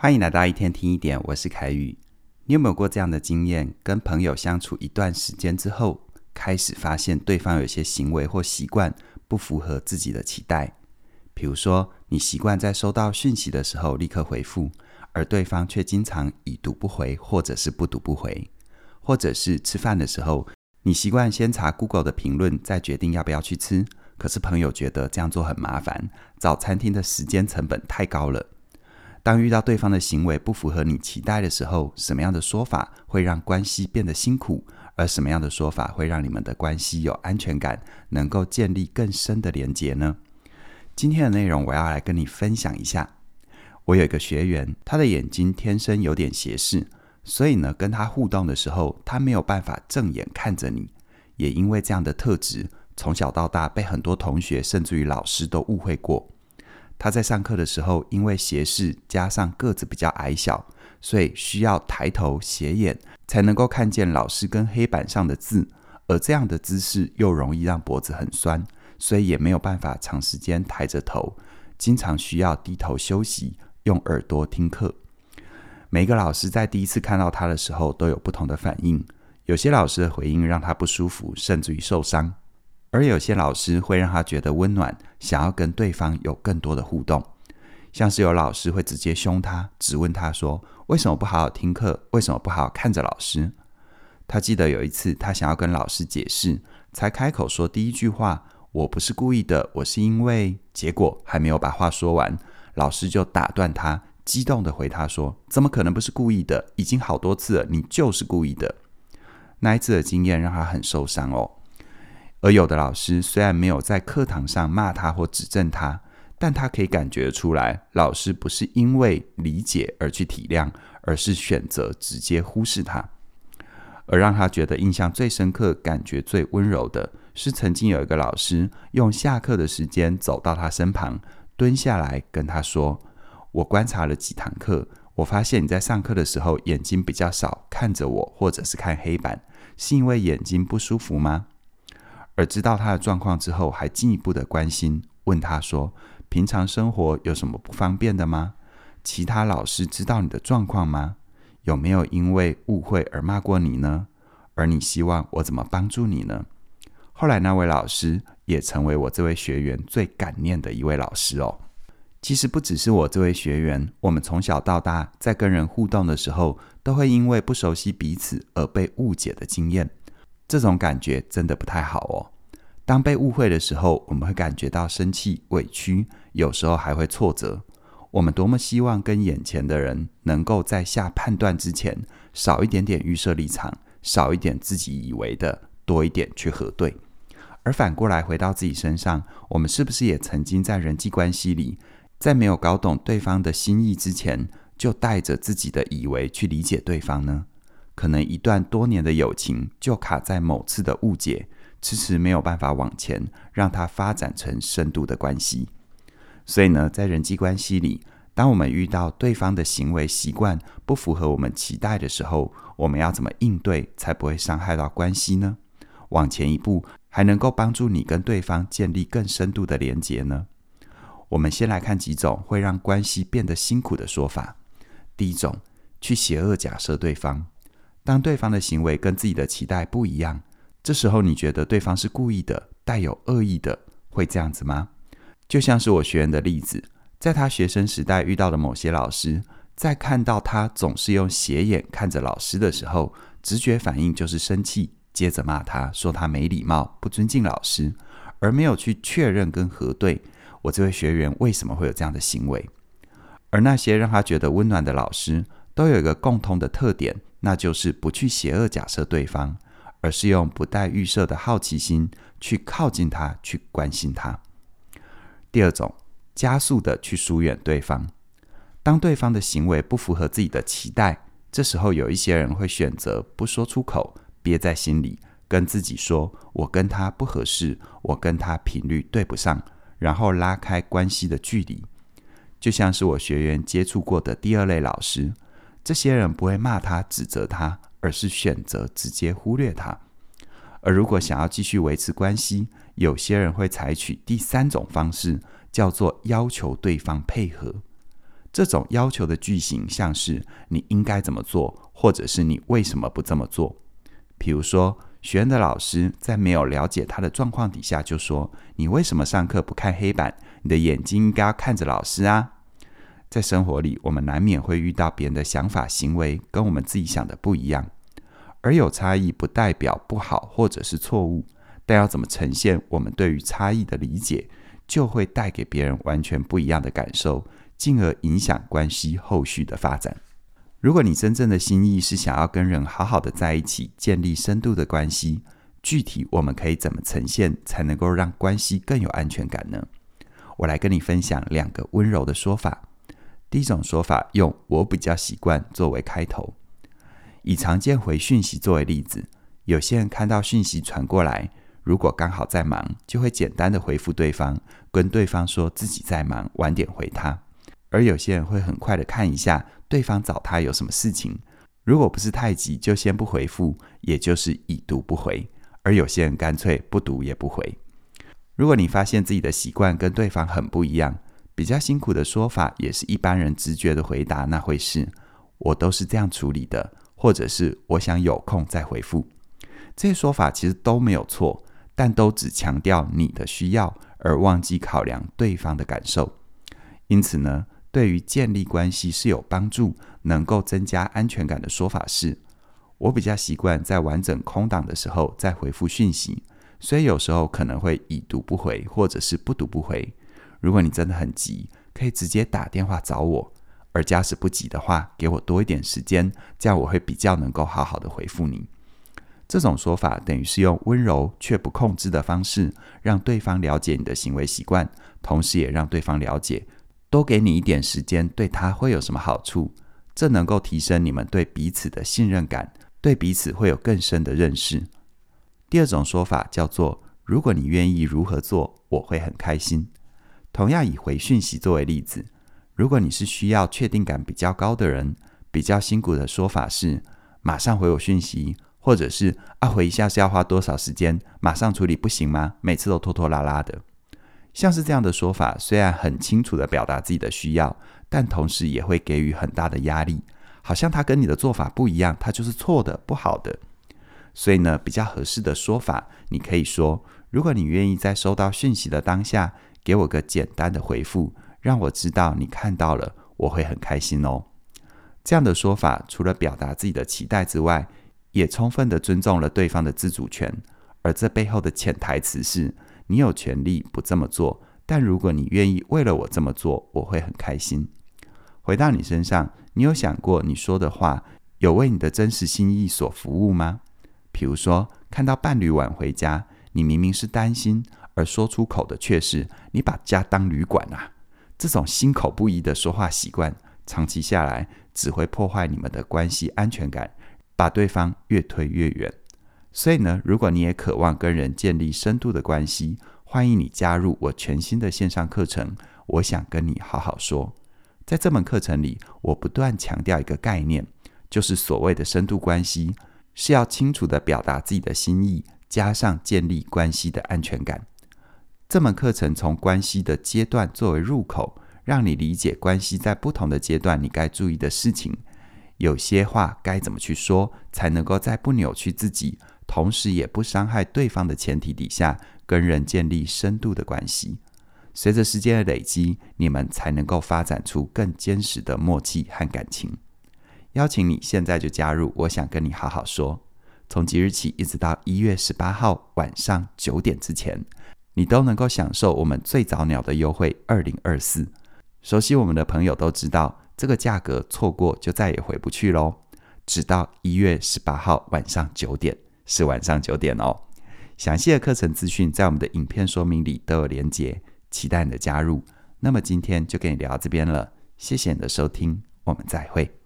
欢迎来到一天听一点，我是凯宇。你有没有过这样的经验？跟朋友相处一段时间之后，开始发现对方有些行为或习惯不符合自己的期待。比如说，你习惯在收到讯息的时候立刻回复，而对方却经常已读不回，或者是不读不回；或者是吃饭的时候，你习惯先查 Google 的评论，再决定要不要去吃。可是朋友觉得这样做很麻烦，找餐厅的时间成本太高了。当遇到对方的行为不符合你期待的时候，什么样的说法会让关系变得辛苦？而什么样的说法会让你们的关系有安全感，能够建立更深的连结呢？今天的内容我要来跟你分享一下。我有一个学员，他的眼睛天生有点斜视，所以呢，跟他互动的时候，他没有办法正眼看着你。也因为这样的特质，从小到大被很多同学甚至于老师都误会过。他在上课的时候，因为斜视加上个子比较矮小，所以需要抬头斜眼才能够看见老师跟黑板上的字，而这样的姿势又容易让脖子很酸，所以也没有办法长时间抬着头，经常需要低头休息，用耳朵听课。每个老师在第一次看到他的时候都有不同的反应，有些老师的回应让他不舒服，甚至于受伤。而有些老师会让他觉得温暖，想要跟对方有更多的互动，像是有老师会直接凶他，质问他说：“为什么不好好听课？为什么不好好看着老师？”他记得有一次，他想要跟老师解释，才开口说第一句话：“我不是故意的，我是因为……”结果还没有把话说完，老师就打断他，激动地回他说：“怎么可能不是故意的？已经好多次了，你就是故意的。”那一次的经验让他很受伤哦。而有的老师虽然没有在课堂上骂他或指正他，但他可以感觉出来，老师不是因为理解而去体谅，而是选择直接忽视他。而让他觉得印象最深刻、感觉最温柔的是，曾经有一个老师用下课的时间走到他身旁，蹲下来跟他说：“我观察了几堂课，我发现你在上课的时候眼睛比较少看着我，或者是看黑板，是因为眼睛不舒服吗？”而知道他的状况之后，还进一步的关心，问他说：“平常生活有什么不方便的吗？其他老师知道你的状况吗？有没有因为误会而骂过你呢？而你希望我怎么帮助你呢？”后来那位老师也成为我这位学员最感念的一位老师哦。其实不只是我这位学员，我们从小到大在跟人互动的时候，都会因为不熟悉彼此而被误解的经验。这种感觉真的不太好哦。当被误会的时候，我们会感觉到生气、委屈，有时候还会挫折。我们多么希望跟眼前的人能够在下判断之前，少一点点预设立场，少一点自己以为的，多一点去核对。而反过来回到自己身上，我们是不是也曾经在人际关系里，在没有搞懂对方的心意之前，就带着自己的以为去理解对方呢？可能一段多年的友情就卡在某次的误解，迟迟没有办法往前，让它发展成深度的关系。所以呢，在人际关系里，当我们遇到对方的行为习惯不符合我们期待的时候，我们要怎么应对，才不会伤害到关系呢？往前一步，还能够帮助你跟对方建立更深度的连结呢？我们先来看几种会让关系变得辛苦的说法。第一种，去邪恶假设对方。当对方的行为跟自己的期待不一样，这时候你觉得对方是故意的、带有恶意的，会这样子吗？就像是我学员的例子，在他学生时代遇到的某些老师，在看到他总是用斜眼看着老师的时候，直觉反应就是生气，接着骂他说他没礼貌、不尊敬老师，而没有去确认跟核对我这位学员为什么会有这样的行为。而那些让他觉得温暖的老师，都有一个共同的特点。那就是不去邪恶假设对方，而是用不带预设的好奇心去靠近他，去关心他。第二种，加速的去疏远对方。当对方的行为不符合自己的期待，这时候有一些人会选择不说出口，憋在心里，跟自己说：“我跟他不合适，我跟他频率对不上”，然后拉开关系的距离。就像是我学员接触过的第二类老师。这些人不会骂他、指责他，而是选择直接忽略他。而如果想要继续维持关系，有些人会采取第三种方式，叫做要求对方配合。这种要求的句型像是“你应该怎么做”或者是“你为什么不这么做”。比如说，学院的老师在没有了解他的状况底下就说：“你为什么上课不看黑板？你的眼睛应该要看着老师啊！”在生活里，我们难免会遇到别人的想法、行为跟我们自己想的不一样，而有差异不代表不好或者是错误，但要怎么呈现我们对于差异的理解，就会带给别人完全不一样的感受，进而影响关系后续的发展。如果你真正的心意是想要跟人好好的在一起，建立深度的关系，具体我们可以怎么呈现，才能够让关系更有安全感呢？我来跟你分享两个温柔的说法。第一种说法，用“我比较习惯”作为开头，以常见回讯息作为例子。有些人看到讯息传过来，如果刚好在忙，就会简单的回复对方，跟对方说自己在忙，晚点回他。而有些人会很快的看一下对方找他有什么事情，如果不是太急，就先不回复，也就是已读不回。而有些人干脆不读也不回。如果你发现自己的习惯跟对方很不一样，比较辛苦的说法，也是一般人直觉的回答，那会是我都是这样处理的，或者是我想有空再回复。这些说法其实都没有错，但都只强调你的需要，而忘记考量对方的感受。因此呢，对于建立关系是有帮助、能够增加安全感的说法是，我比较习惯在完整空档的时候再回复讯息，所以有时候可能会已读不回，或者是不读不回。如果你真的很急，可以直接打电话找我；而假使不急的话，给我多一点时间，这样我会比较能够好好的回复你。这种说法等于是用温柔却不控制的方式，让对方了解你的行为习惯，同时也让对方了解，多给你一点时间对他会有什么好处。这能够提升你们对彼此的信任感，对彼此会有更深的认识。第二种说法叫做：如果你愿意如何做，我会很开心。同样以回讯息作为例子，如果你是需要确定感比较高的人，比较辛苦的说法是马上回我讯息，或者是啊回一下是要花多少时间，马上处理不行吗？每次都拖拖拉拉的。像是这样的说法，虽然很清楚的表达自己的需要，但同时也会给予很大的压力，好像他跟你的做法不一样，他就是错的、不好的。所以呢，比较合适的说法，你可以说：如果你愿意在收到讯息的当下，给我个简单的回复，让我知道你看到了，我会很开心哦。这样的说法，除了表达自己的期待之外，也充分的尊重了对方的自主权。而这背后的潜台词是，你有权利不这么做，但如果你愿意为了我这么做，我会很开心。回到你身上，你有想过你说的话有为你的真实心意所服务吗？比如说，看到伴侣晚回家，你明明是担心。而说出口的却是“你把家当旅馆啊”，这种心口不一的说话习惯，长期下来只会破坏你们的关系安全感，把对方越推越远。所以呢，如果你也渴望跟人建立深度的关系，欢迎你加入我全新的线上课程。我想跟你好好说，在这门课程里，我不断强调一个概念，就是所谓的深度关系，是要清楚地表达自己的心意，加上建立关系的安全感。这门课程从关系的阶段作为入口，让你理解关系在不同的阶段你该注意的事情。有些话该怎么去说，才能够在不扭曲自己，同时也不伤害对方的前提底下，跟人建立深度的关系。随着时间的累积，你们才能够发展出更坚实的默契和感情。邀请你现在就加入，我想跟你好好说。从即日起一直到一月十八号晚上九点之前。你都能够享受我们最早鸟的优惠二零二四。熟悉我们的朋友都知道，这个价格错过就再也回不去喽。直到一月十八号晚上九点，是晚上九点哦。详细的课程资讯在我们的影片说明里都有连结，期待你的加入。那么今天就跟你聊到这边了，谢谢你的收听，我们再会。